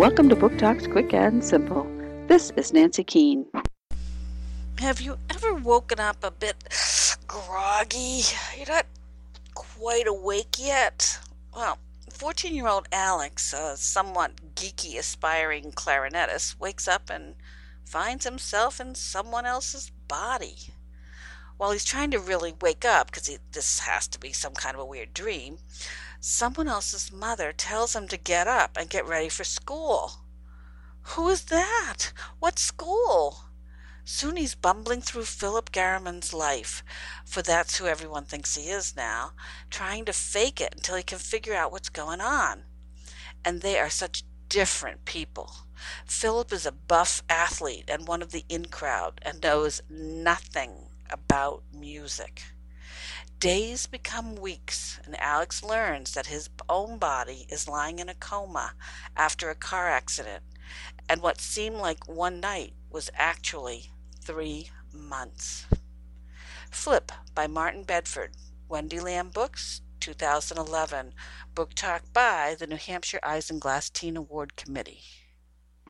Welcome to Book Talks Quick and Simple. This is Nancy Keane. Have you ever woken up a bit groggy? You're not quite awake yet? Well, 14 year old Alex, a somewhat geeky aspiring clarinetist, wakes up and finds himself in someone else's body. While he's trying to really wake up, because this has to be some kind of a weird dream, someone else's mother tells him to get up and get ready for school. Who is that? What school? Soon he's bumbling through Philip Garamond's life, for that's who everyone thinks he is now, trying to fake it until he can figure out what's going on. And they are such different people. Philip is a buff athlete and one of the in crowd and knows nothing about music. Days become weeks, and Alex learns that his own body is lying in a coma after a car accident, and what seemed like one night was actually three months. Flip by Martyn Bedford, Wendy Lamb Books, 2011. Book Talk by the New Hampshire Isinglass Teen Award Committee.